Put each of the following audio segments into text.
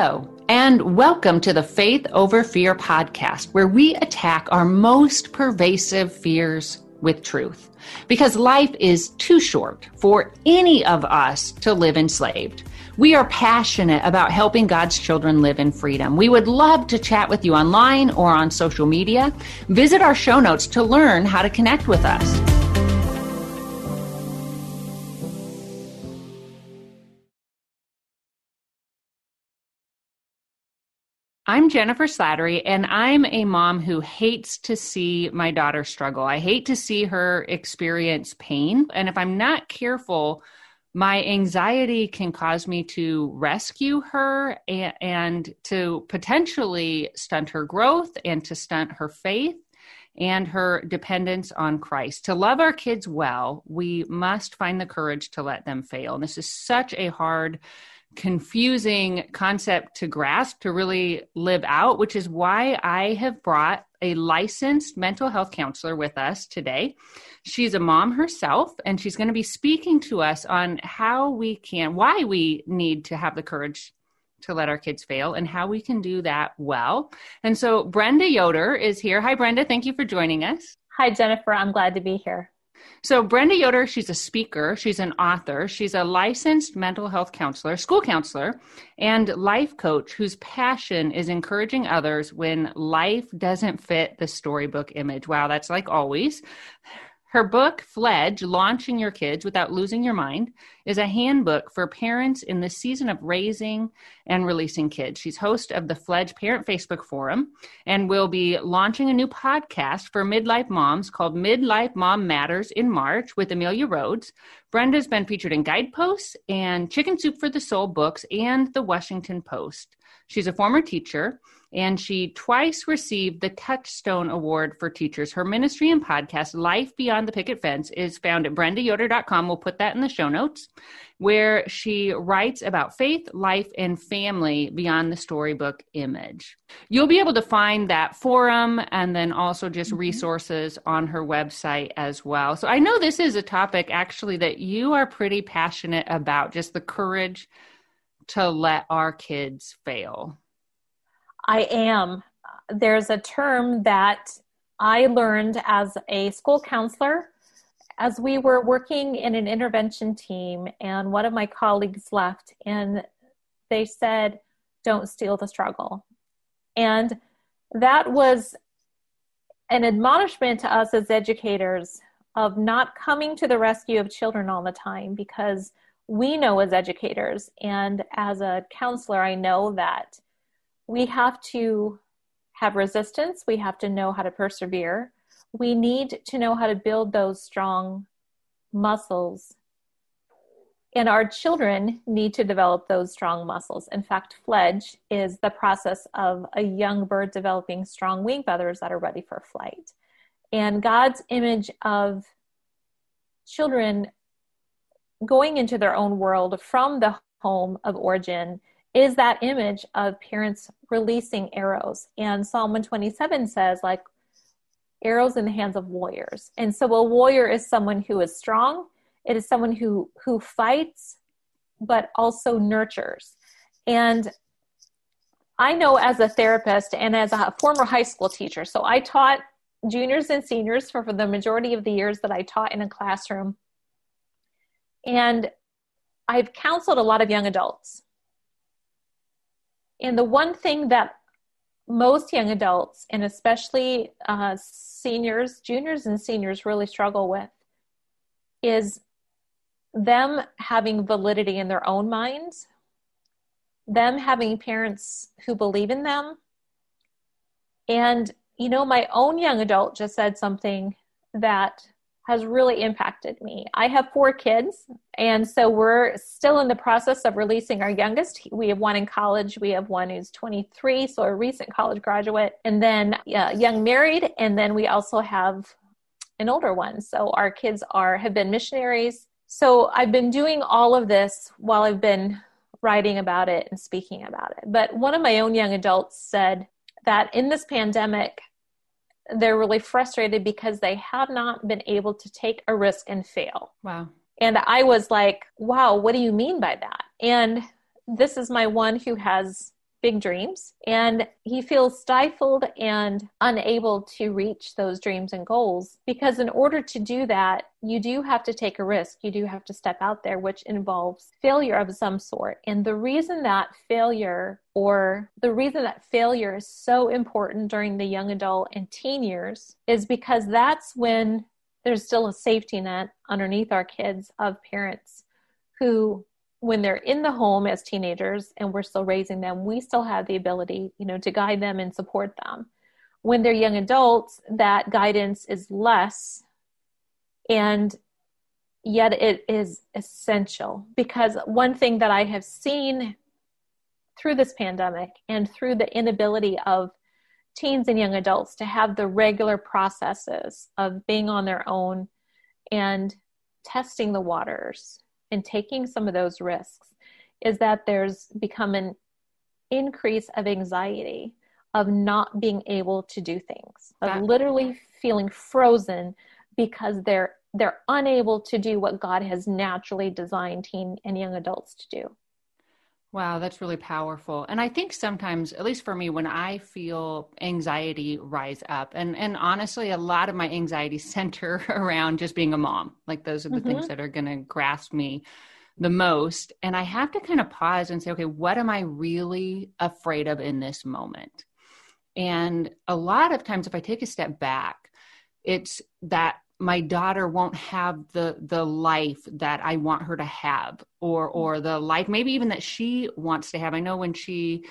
Hello, and welcome to the Faith Over Fear podcast, where we attack our most pervasive fears with truth. Because life is too short for any of us to live enslaved. We are passionate about helping God's children live in freedom. We would love to chat with you online or on social media. Visit our show notes to learn how to connect with us. I'm Jennifer Slattery, and I'm a mom who hates to see my daughter struggle. I hate to see her experience pain. And if I'm not careful, my anxiety can cause me to rescue her and, to potentially stunt her growth and to stunt her faith and her dependence on Christ. To love our kids well, we must find the courage to let them fail. And this is such a hard confusing concept to grasp to really live out, which is why I have brought a licensed mental health counselor with us today. She's a mom herself, and she's going to be speaking to us on how we can, why we need to have the courage to let our kids fail and how we can do that well. And so Brenda Yoder is here. Hi, Brenda. Thank you for joining us. Hi, Jennifer. I'm glad to be here. So, Brenda Yoder, she's a speaker, she's an author, she's a licensed mental health counselor, school counselor, and life coach whose passion is encouraging others when life doesn't fit the storybook image. Wow, that's like always. Her book, Fledge Launching Your Kids Without Losing Your Mind, is a handbook for parents in the season of raising and releasing kids. She's host of the Fledge Parent Facebook Forum and will be launching a new podcast for midlife moms called Midlife Mom Matters in March with Amelia Rhodes. Brenda's been featured in Guideposts and Chicken Soup for the Soul books and the Washington Post. She's a former teacher and she twice received the Touchstone Award for Teachers. Her ministry and podcast, Life Beyond the Picket Fence, is found at brendayoder.com. We'll put that in the show notes, where she writes about faith, life, and family beyond the storybook image. You'll be able to find that forum and then also just mm-hmm. resources on her website as well. So I know this is a topic actually that you are pretty passionate about, just the courage to let our kids fail. I am. There's a term that I learned as a school counselor as we were working in an intervention team, and one of my colleagues left, and they said, Don't steal the struggle. And that was an admonishment to us as educators of not coming to the rescue of children all the time because we know as educators and as a counselor, I know that we have to have resistance. We have to know how to persevere. We need to know how to build those strong muscles. And our children need to develop those strong muscles. In fact, fledge is the process of a young bird developing strong wing feathers that are ready for flight. And God's image of children going into their own world from the home of origin is that image of parents releasing arrows. And Psalm 127 says, like, arrows in the hands of warriors. And so a warrior is someone who is strong. It is someone who who fights but also nurtures. And I know as a therapist and as a former high school teacher, so I taught juniors and seniors for, for the majority of the years that I taught in a classroom. And I've counseled a lot of young adults. And the one thing that most young adults, and especially uh, seniors, juniors, and seniors, really struggle with is them having validity in their own minds, them having parents who believe in them. And, you know, my own young adult just said something that has really impacted me. I have four kids, and so we're still in the process of releasing our youngest. We have one in college, we have one who's 23, so a recent college graduate, and then uh, young married, and then we also have an older one. So our kids are have been missionaries. So I've been doing all of this while I've been writing about it and speaking about it. But one of my own young adults said that in this pandemic, they're really frustrated because they have not been able to take a risk and fail. Wow. And I was like, wow, what do you mean by that? And this is my one who has big dreams and he feels stifled and unable to reach those dreams and goals because in order to do that you do have to take a risk. You do have to step out there which involves failure of some sort. And the reason that failure or the reason that failure is so important during the young adult and teen years is because that's when there's still a safety net underneath our kids of parents who when they're in the home as teenagers and we're still raising them, we still have the ability, you know, to guide them and support them. When they're young adults, that guidance is less and yet it is essential because one thing that I have seen through this pandemic and through the inability of teens and young adults to have the regular processes of being on their own and testing the waters and taking some of those risks is that there's become an increase of anxiety of not being able to do things of literally feeling frozen because they're they're unable to do what God has naturally designed teen and young adults to do. Wow, that's really powerful. And I think sometimes, at least for me, when I feel anxiety rise up, and and honestly, a lot of my anxiety center around just being a mom. Like those are the mm-hmm. things that are going to grasp me the most. And I have to kind of pause and say, okay, what am I really afraid of in this moment? And a lot of times, if I take a step back, it's that my daughter won't have the the life that I want her to have or or the life maybe even that she wants to have. I know when she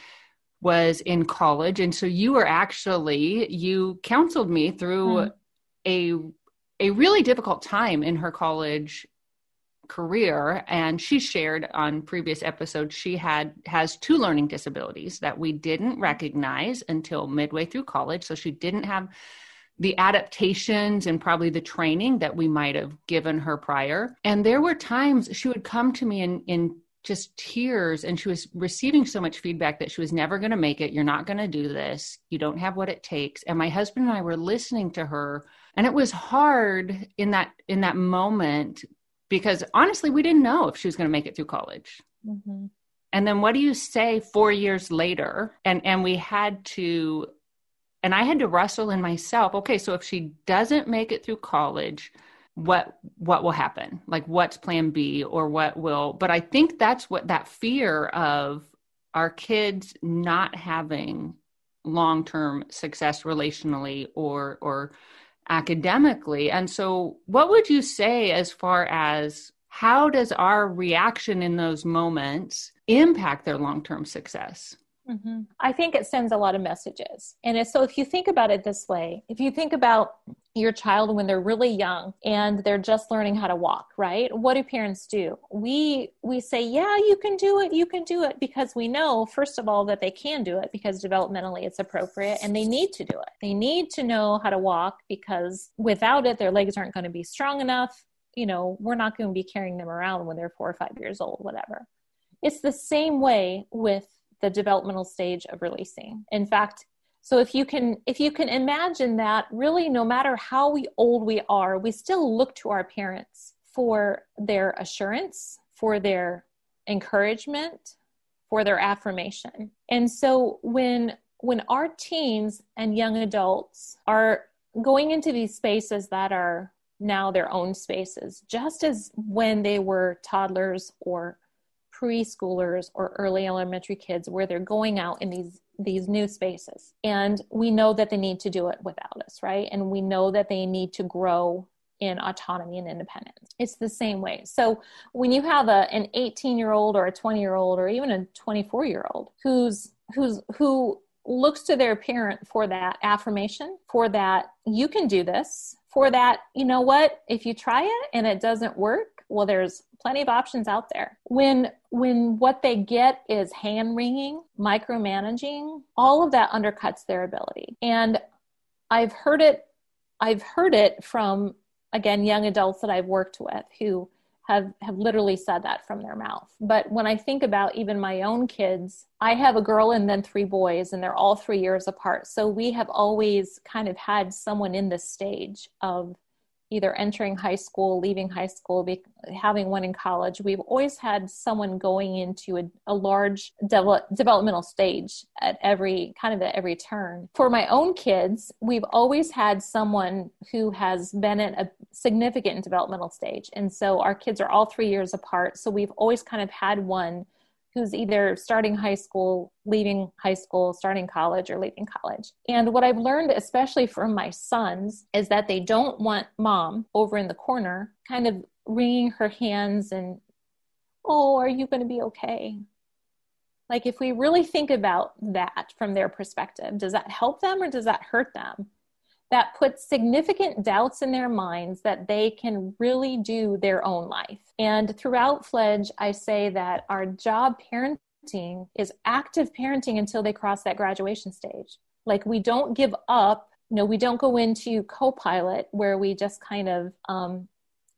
was in college and so you were actually you counseled me through mm. a a really difficult time in her college career and she shared on previous episodes she had has two learning disabilities that we didn't recognize until midway through college so she didn't have the adaptations and probably the training that we might have given her prior. And there were times she would come to me in, in just tears and she was receiving so much feedback that she was never going to make it. You're not going to do this. You don't have what it takes. And my husband and I were listening to her and it was hard in that in that moment because honestly we didn't know if she was going to make it through college. Mm-hmm. And then what do you say 4 years later and and we had to and I had to wrestle in myself. Okay, so if she doesn't make it through college, what what will happen? Like what's plan B or what will but I think that's what that fear of our kids not having long-term success relationally or or academically. And so what would you say as far as how does our reaction in those moments impact their long-term success? Mm-hmm. I think it sends a lot of messages. And so if you think about it this way, if you think about your child when they're really young and they're just learning how to walk, right? What do parents do? We we say, "Yeah, you can do it. You can do it" because we know first of all that they can do it because developmentally it's appropriate and they need to do it. They need to know how to walk because without it their legs aren't going to be strong enough. You know, we're not going to be carrying them around when they're 4 or 5 years old, whatever. It's the same way with the developmental stage of releasing. In fact, so if you can if you can imagine that really no matter how we old we are, we still look to our parents for their assurance, for their encouragement, for their affirmation. And so when when our teens and young adults are going into these spaces that are now their own spaces, just as when they were toddlers or preschoolers or early elementary kids where they're going out in these these new spaces. And we know that they need to do it without us right? And we know that they need to grow in autonomy and independence. It's the same way. So when you have a, an 18 year old or a 20 year old or even a 24 year old who's who's who looks to their parent for that affirmation for that you can do this for that you know what? If you try it and it doesn't work well there's plenty of options out there. When when what they get is hand wringing micromanaging all of that undercuts their ability. And i've heard it i've heard it from again young adults that i've worked with who have have literally said that from their mouth. But when i think about even my own kids i have a girl and then three boys and they're all 3 years apart. So we have always kind of had someone in this stage of either entering high school, leaving high school, be, having one in college, we've always had someone going into a, a large de- developmental stage at every kind of at every turn. For my own kids, we've always had someone who has been at a significant developmental stage. And so our kids are all three years apart. So we've always kind of had one who's either starting high school, leaving high school, starting college, or leaving college. And what I've learned, especially from my sons, is that they don't want mom over in the corner, kind of wringing her hands and, oh, are you going to be okay? Like, if we really think about that from their perspective, does that help them or does that hurt them? That puts significant doubts in their minds that they can really do their own life. And throughout Fledge, I say that our job parenting is active parenting until they cross that graduation stage. Like we don't give up, you know, we don't go into co pilot where we just kind of, um,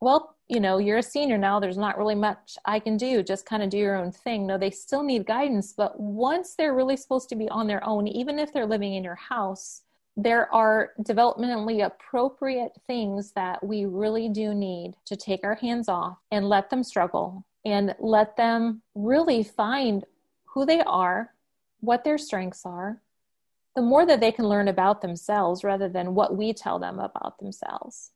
well, you know, you're a senior now, there's not really much I can do, just kind of do your own thing. No, they still need guidance, but once they're really supposed to be on their own, even if they're living in your house, there are developmentally appropriate things that we really do need to take our hands off and let them struggle and let them really find who they are, what their strengths are, the more that they can learn about themselves rather than what we tell them about themselves,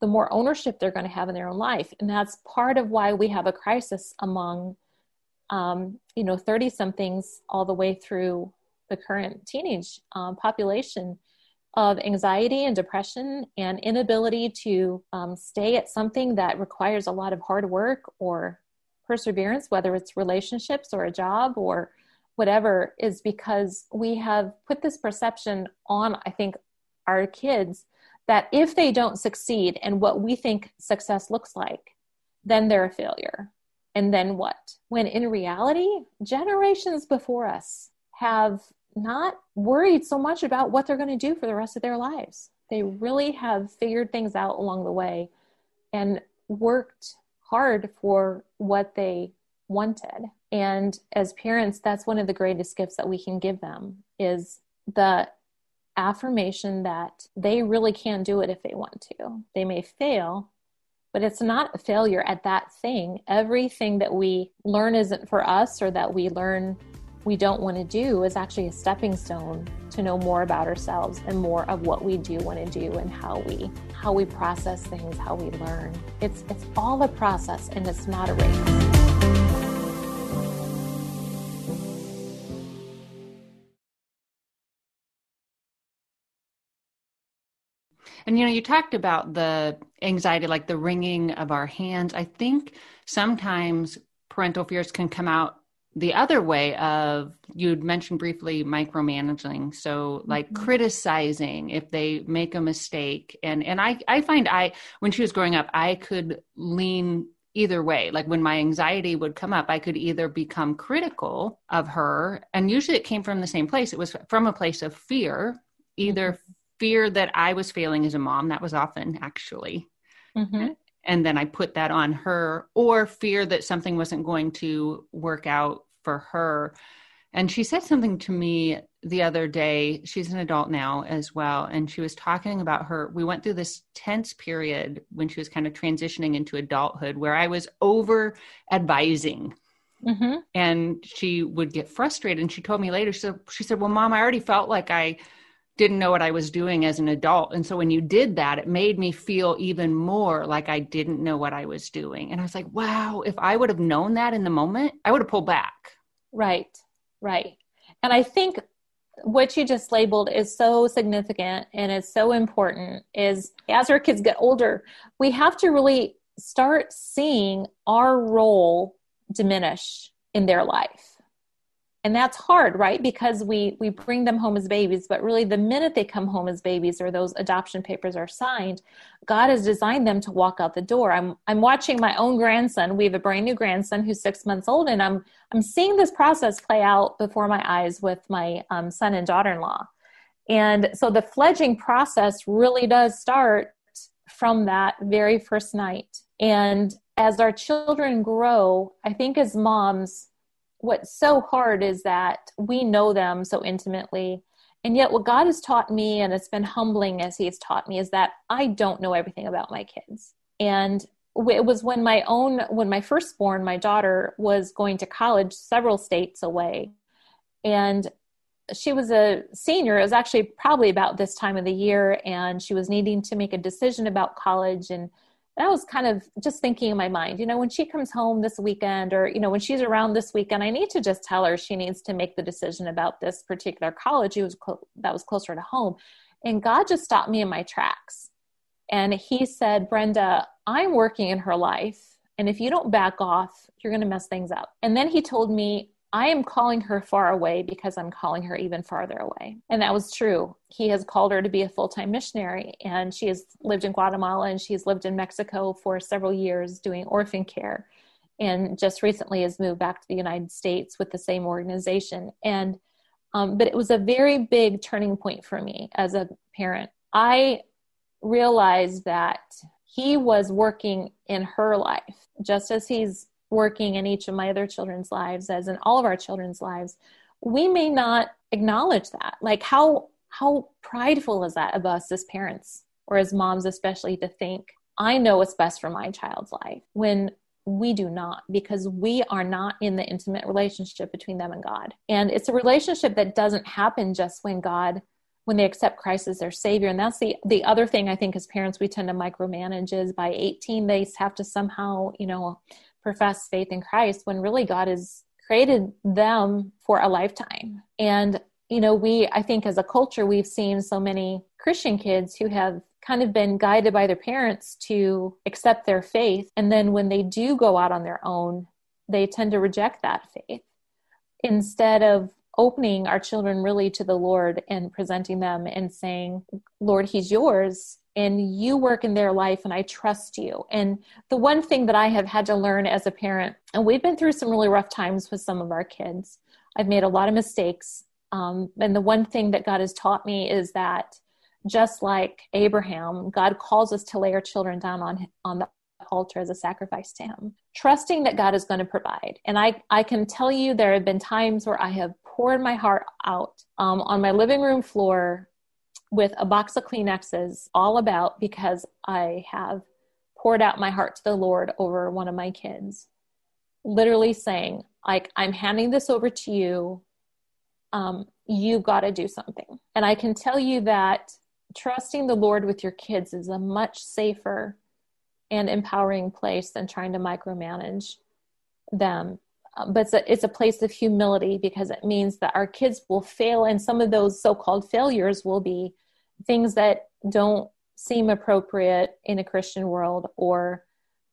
the more ownership they're going to have in their own life. And that's part of why we have a crisis among, um, you know, 30 somethings all the way through the current teenage um, population of anxiety and depression and inability to um, stay at something that requires a lot of hard work or perseverance, whether it's relationships or a job or whatever, is because we have put this perception on, I think, our kids that if they don't succeed in what we think success looks like, then they're a failure. And then what? When in reality, generations before us have not worried so much about what they're going to do for the rest of their lives. They really have figured things out along the way and worked hard for what they wanted. And as parents, that's one of the greatest gifts that we can give them is the affirmation that they really can do it if they want to. They may fail, but it's not a failure at that thing. Everything that we learn isn't for us or that we learn we don't want to do is actually a stepping stone to know more about ourselves and more of what we do want to do and how we how we process things, how we learn. It's it's all a process and it's not a race. And you know, you talked about the anxiety, like the wringing of our hands. I think sometimes parental fears can come out the other way of you'd mentioned briefly micromanaging. So like mm-hmm. criticizing if they make a mistake. And and i i find i when she was growing up i could lean either way. Like when my anxiety would come up i could either become critical of her and usually it came from the same place. It was from a place of fear either mm-hmm. fear that i was failing as a mom. That was often actually. Mm-hmm and then I put that on her, or fear that something wasn't going to work out for her. And she said something to me the other day. She's an adult now as well. And she was talking about her. We went through this tense period when she was kind of transitioning into adulthood where I was over advising. Mm-hmm. And she would get frustrated. And she told me later, she said, she said, Well, mom, I already felt like I didn't know what I was doing as an adult. And so when you did that, it made me feel even more like I didn't know what I was doing. And I was like, wow, if I would have known that in the moment, I would have pulled back. Right, right. And I think what you just labeled is so significant and is so important is as our kids get older, we have to really start seeing our role diminish in their life and that's hard right? Because we we bring them home as babies but really the minute they come home as babies or those adoption papers are signed god has designed them to walk out the door. I'm i'm watching my own grandson. We have a brand new grandson who's six months old and i'm i'm seeing this process play out before my eyes with my um, son and daughter-in-law. And so the fledging process really does start from that very first night. And as our children grow i think as moms what's so hard is that we know them so intimately And yet, what God has taught me, and it's been humbling as He has taught me, is that I don't know everything about my kids. And it was when my own, when my firstborn, my daughter, was going to college several states away. And she was a senior. It was actually probably about this time of the year, and she was needing to make a decision about college. And and I was kind of just thinking in my mind, you know, when she comes home this weekend or, you know, when she's around this weekend, I need to just tell her she needs to make the decision about this particular college was that was closer to home. And God just stopped me in my tracks. And he said, Brenda, I'm working in her life. And if you don't back off, you're going to mess things up. And then he told me, I am calling her far away because I'm calling her even farther away. And that was true. He has called her to be a full time missionary, and she has lived in Guatemala and she's lived in Mexico for several years doing orphan care. And just recently has moved back to the United States with the same organization. And, um, but it was a very big turning point for me as a parent. I realized that he was working in her life, just as he's working in each of my other children's lives as in all of our children's lives we may not acknowledge that. Like how how prideful is that of us as parents or as moms especially to think i know what's best for my child's life when we do not because we are not in the intimate relationship between them and god. And it's a relationship that doesn't happen just when god when they accept christ as their savior. And that's the the other thing i think as parents we tend to micromanage is by 18 they have to somehow you know profess faith in Christ when really God has created them for a lifetime. And, you know, we, I think as a culture, we've seen so many Christian kids who have kind of been guided by their parents to accept their faith. And then when they do go out on their own, they tend to reject that faith instead of opening our children really to the Lord and presenting them and saying, Lord, He's yours and you work in their life and I trust you. And the one thing that I have had to learn as a parent, and we've been through some really rough times with some of our kids, I've made a lot of mistakes. Um, and the one thing that God has taught me is that just like Abraham, God calls us to lay our children down on, on the altar as a sacrifice to him trusting that god is going to provide and i i can tell you there have been times where i have poured my heart out um, on my living room floor with a box of Kleenexes all about because I have poured out my heart to the Lord over one of my kids. Literally saying, like, I'm handing this over to you. Um, you got to do something. And I can tell you that trusting the Lord with your kids is a much safer and empowering place than trying to micromanage them. Um, but it's a, it's a place of humility because it means that our kids will fail, and some of those so called failures will be things that don't seem appropriate in a Christian world, or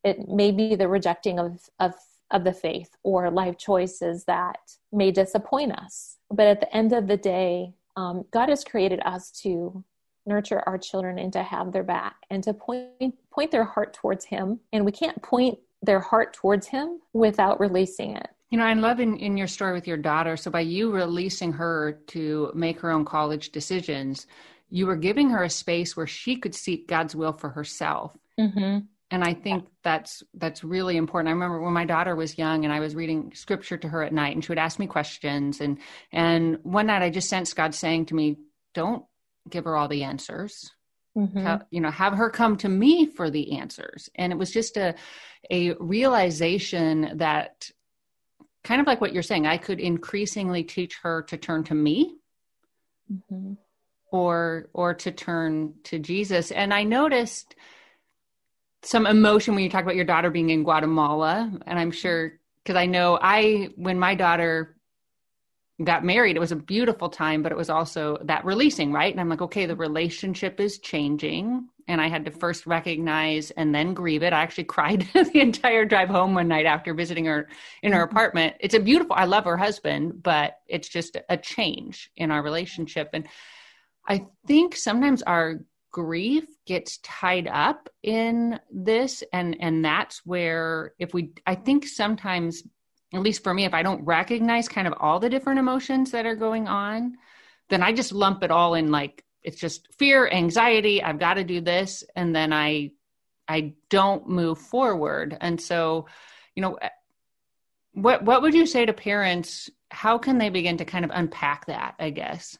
it may be the rejecting of, of, of the faith or life choices that may disappoint us. But at the end of the day, um, God has created us to nurture our children and to have their back and to point point their heart towards Him. And we can't point their heart towards Him without releasing it. You know, I love in, in your story with your daughter. So by you releasing her to make her own college decisions, you were giving her a space where she could seek God's will for herself. Mm-hmm. And I think that's that's really important. I remember when my daughter was young and I was reading scripture to her at night and she would ask me questions and and one night I just sensed God saying to me, "Don't give her all the answers. Mm-hmm. Have, you know, have her come to me for the answers." And it was just a a realization that kind of like what you're saying, I could increasingly teach her to turn to me. Mm-hmm or or to turn to Jesus. And I noticed some emotion when you talk about your daughter being in Guatemala, and I'm sure because I know I when my daughter got married, it was a beautiful time, but it was also that releasing, right? And I'm like, okay, the relationship is changing. And I had to first recognize and then grieve it. I actually cried the entire drive home one night after visiting her in her mm-hmm. apartment. It's a beautiful, I love her husband, but it's just a change in our relationship. And I think sometimes our grief gets tied up in this and and that's where if we I think sometimes at least for me if I don't recognize kind of all the different emotions that are going on then I just lump it all in like it's just fear, anxiety, I've got to do this and then I I don't move forward. And so, you know, what what would you say to parents how can they begin to kind of unpack that, I guess?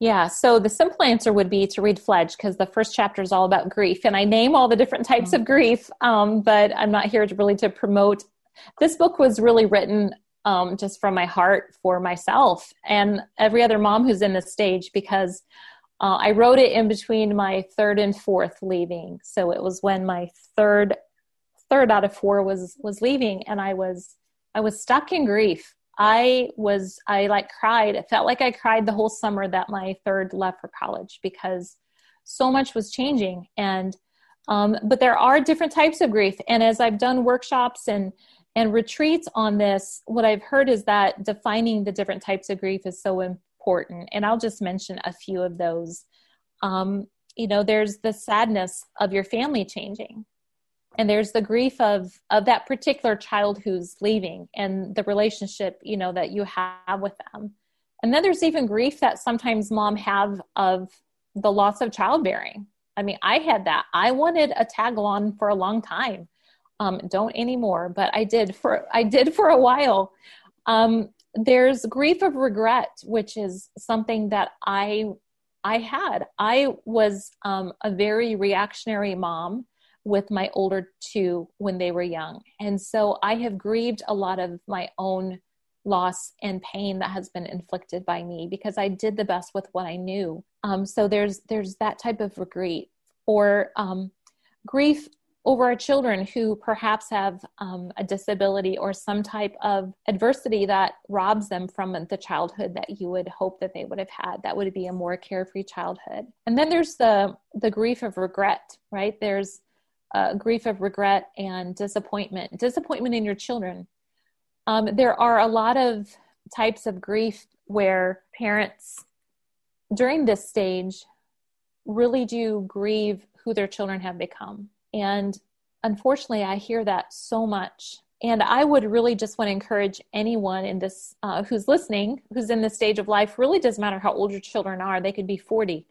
Yeah, so the simple answer would be to read Fledged because the first chapter is all about grief, and I name all the different types mm-hmm. of grief. Um, but I'm not here to really to promote. This book was really written um, just from my heart for myself and every other mom who's in this stage because uh, I wrote it in between my third and fourth leaving. So it was when my third third out of four was was leaving, and I was I was stuck in grief. I was I like cried. It felt like I cried the whole summer that my third left for college because so much was changing. And um, but there are different types of grief. And as i've done workshops and and retreats on this what i've heard is that defining the different types of grief is so important. And i'll just mention a few of those. Um, you know there's the sadness of your family changing and there's the grief of of that particular child who's leaving and the relationship you know that you have with them. And then there's even grief that sometimes mom have of the loss of childbearing. I mean i had that. I wanted a tagalon for a long time. Um, don't anymore but i did for i did for a while. Um, there's grief of regret which is something that i i had. I was um, a very reactionary mom with my older two when they were young. And so I have grieved a lot of my own loss and pain that has been inflicted by me because I did the best with what I knew. Um, so there's there's that type of regret or um, grief over our children who perhaps have um, a disability or some type of adversity that robs them from the childhood that you would hope that they would have had that would be a more carefree childhood and then there's the the grief of regret right there's uh, grief of regret and disappointment, disappointment in your children. Um, there are a lot of types of grief where parents during this stage really do grieve who their children have become. And unfortunately, I hear that so much. And I would really just want to encourage anyone in this uh, who's listening, who's in this stage of life, really doesn't matter how old your children are, they could be 40.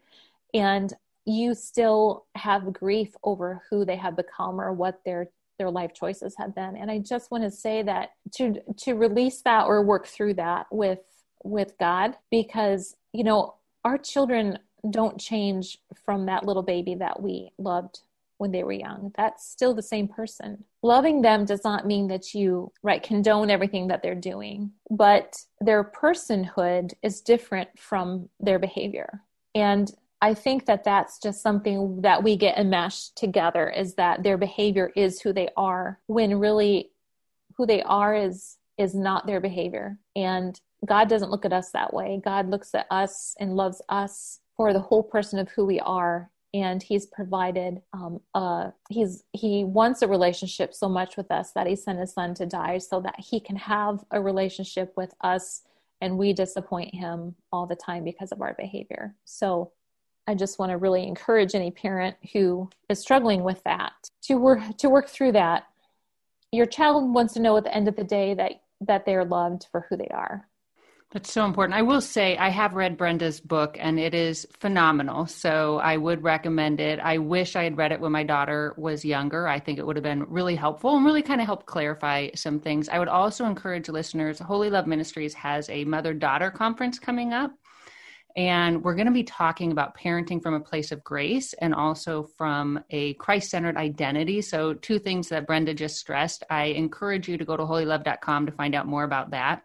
And you still have grief over who they have become or what their their life choices have been. And i just want to say that to to release that or work through that with with god because you know our children don't change from that little baby that we loved when they were young. That's still the same person. Loving them does not mean that you right condone everything that they're doing but their personhood is different from their behavior. And I think that that's just something that we get enmeshed together is that their behavior is who they are when really who they are is is not their behavior. And God doesn't look at us that way. God looks at us and loves us for the whole person of who we are. And he's provided, um, uh, he's, he wants a relationship so much with us that he sent his son to die so that he can have a relationship with us and we disappoint him all the time because of our behavior. So I just want to really encourage any parent who is struggling with that to work to work through that. Your child wants to know at the end of the day that that they're loved for who they are. That's so important. I will say I have read Brenda's book and it is phenomenal. So I would recommend it. I wish I had read it when my daughter was younger. I think it would have been really helpful and really kind of help clarify some things. I would also encourage listeners Wholly Loved Ministries has a mother daughter conference coming up. And we're going to be talking about parenting from a place of grace and also from a Christ centered identity. So, two things that Brenda just stressed. I encourage you to go to whollyloved.com to find out more about that.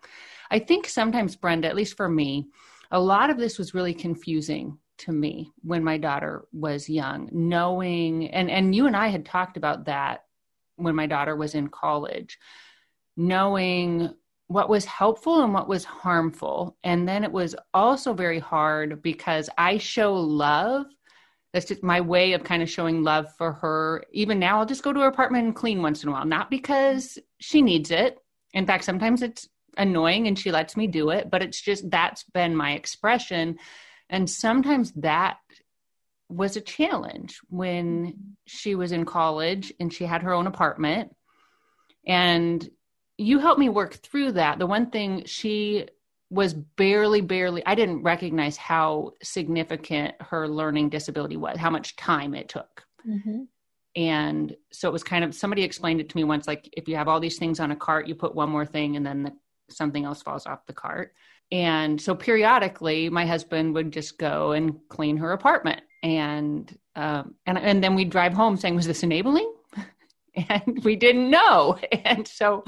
I think sometimes, Brenda, at least for me, a lot of this was really confusing to me when my daughter was young, knowing, and, and you and I had talked about that when my daughter was in college, knowing what was helpful and what was harmful. And then it was also very hard because I show love. That's just my way of kind of showing love for her. Even now, I'll just go to her apartment and clean once in a while, not because she needs it. In fact, sometimes it's annoying and she lets me do it, but it's just that's been my expression. And sometimes that was a challenge when she was in college and she had her own apartment. And you helped me work through that. The one thing she was barely, barely, I didn't recognize how significant her learning disability was, how much time it took. Mm-hmm. And so it was kind of somebody explained it to me once like if you have all these things on a cart, you put one more thing and then the something else falls off the cart. And so periodically, my husband would just go and clean her apartment, and um, and and then we'd drive home saying, "Was this enabling?" And we didn't know, and so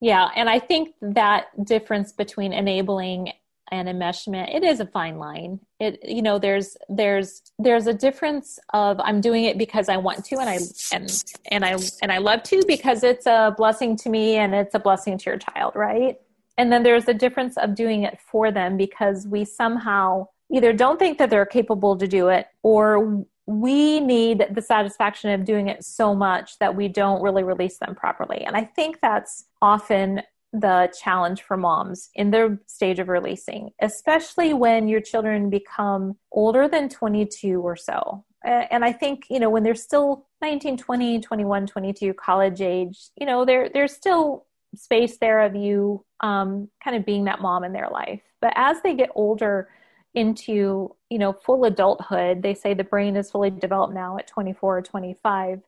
yeah, and I think that difference between enabling and enmeshment it is a fine line. It you know there's there's there's a difference of i'm doing it because i want to and i and and i and i love to because it's a blessing to me and it's a blessing to your child right? And then there's a difference of doing it for them because we somehow either don't think that they're capable to do it or we need the satisfaction of doing it so much that we don't really release them properly and i think that's often the challenge for moms in their stage of releasing, especially when your children become older than 22 or so. And I think, you know, when they're still 19, 20, 21, 22, college age, you know, there, there's still space there of you um, kind of being that mom in their life. But as they get older into, you know, full adulthood, they say the brain is fully developed now at 24 or 25.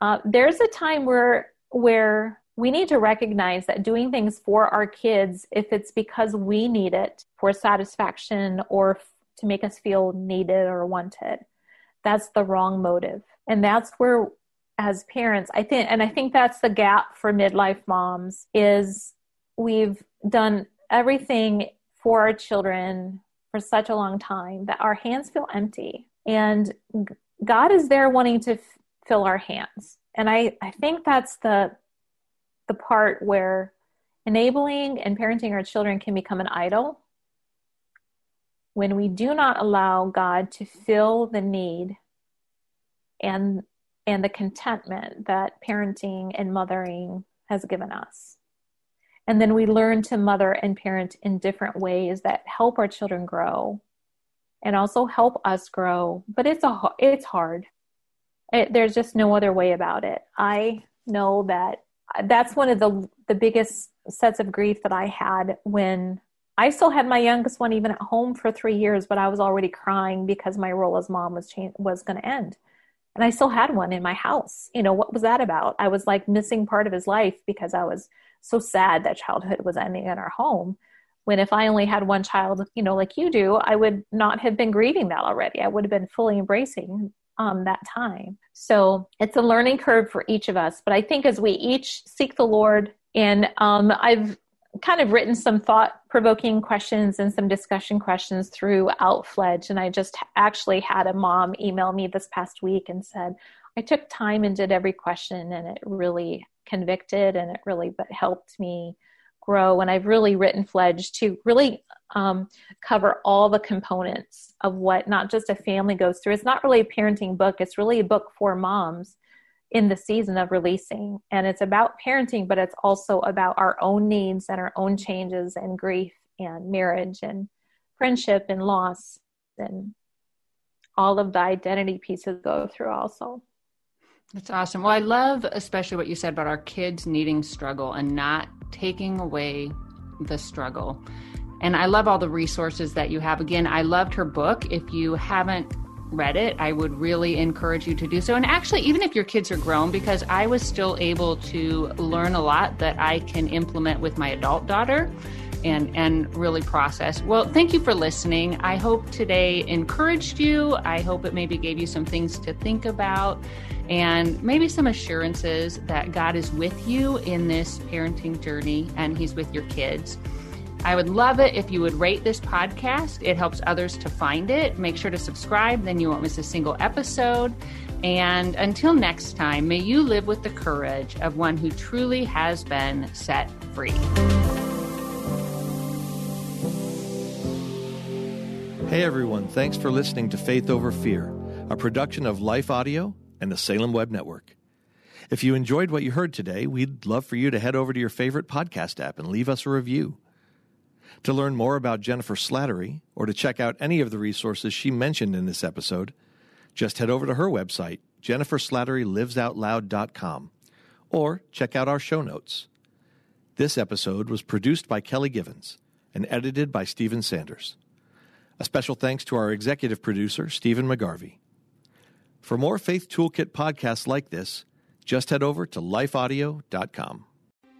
Uh, there's a time where where we need to recognize that doing things for our kids, if it's because we need it for satisfaction or to make us feel needed or wanted, that's the wrong motive. And that's where, as parents, I think, and I think that's the gap for midlife moms is we've done everything for our children for such a long time that our hands feel empty. And God is there wanting to f- fill our hands. And I, I think that's the the part where enabling and parenting our children can become an idol when we do not allow God to fill the need and and the contentment that parenting and mothering has given us. And then we learn to mother and parent in different ways that help our children grow and also help us grow. But it's a it's hard. It, there's just no other way about it. I know that that's one of the the biggest sets of grief that I had when I still had my youngest one even at home for three years, but I was already crying because my role as mom was change, was going to end, and I still had one in my house. You know what was that about? I was like missing part of his life because I was so sad that childhood was ending in our home. When if I only had one child, you know, like you do, I would not have been grieving that already. I would have been fully embracing um, that time. So it's a learning curve for each of us. But I think as we each seek the Lord, and um, I've kind of written some thought provoking questions and some discussion questions throughout Fledge. And I just actually had a mom email me this past week and said, I took time and did every question, and it really convicted and it really but helped me grow. And I've really written Fledge to really um, cover all the components of what not just a family goes through. It's not really a parenting book, it's really a book for moms in the season of releasing. And it's about parenting, but it's also about our own needs and our own changes and grief and marriage and friendship and loss and all of the identity pieces go through also. That's awesome. Well, I love especially what you said about our kids needing struggle and not taking away the struggle. And I love all the resources that you have. Again, I loved her book. If you haven't read it, I would really encourage you to do so. And actually, even if your kids are grown, because I was still able to learn a lot that I can implement with my adult daughter and and really process. Well, thank you for listening. I hope today encouraged you. I hope it maybe gave you some things to think about and maybe some assurances that God is with you in this parenting journey and he's with your kids. I would love it if you would rate this podcast. It helps others to find it. Make sure to subscribe, then you won't miss a single episode. And until next time, may you live with the courage of one who truly has been set free. Hey everyone, thanks for listening to Faith Over Fear, a production of Life Audio and the Salem Web Network. If you enjoyed what you heard today, we'd love for you to head over to your favorite podcast app and leave us a review. To learn more about Jennifer Slattery or to check out any of the resources she mentioned in this episode, just head over to her website, jenniferslatterylivesoutloud.com, or check out our show notes. This episode was produced by Kelly Givens and edited by Stephen Sanders. A special thanks to our executive producer, Stephen McGarvey. For more Faith Toolkit podcasts like this, just head over to lifeaudio.com.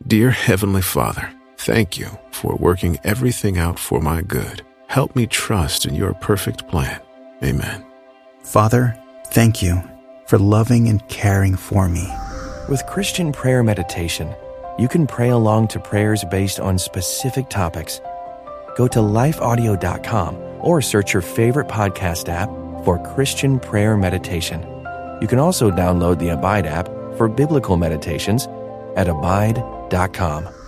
Dear Heavenly Father, Thank you for working everything out for my good. Help me trust in your perfect plan. Amen. Father, thank you for loving and caring for me. With Christian prayer meditation, you can pray along to prayers based on specific topics. Go to lifeaudio.com or search your favorite podcast app for Christian prayer meditation. You can also download the Abide app for biblical meditations at abide.com.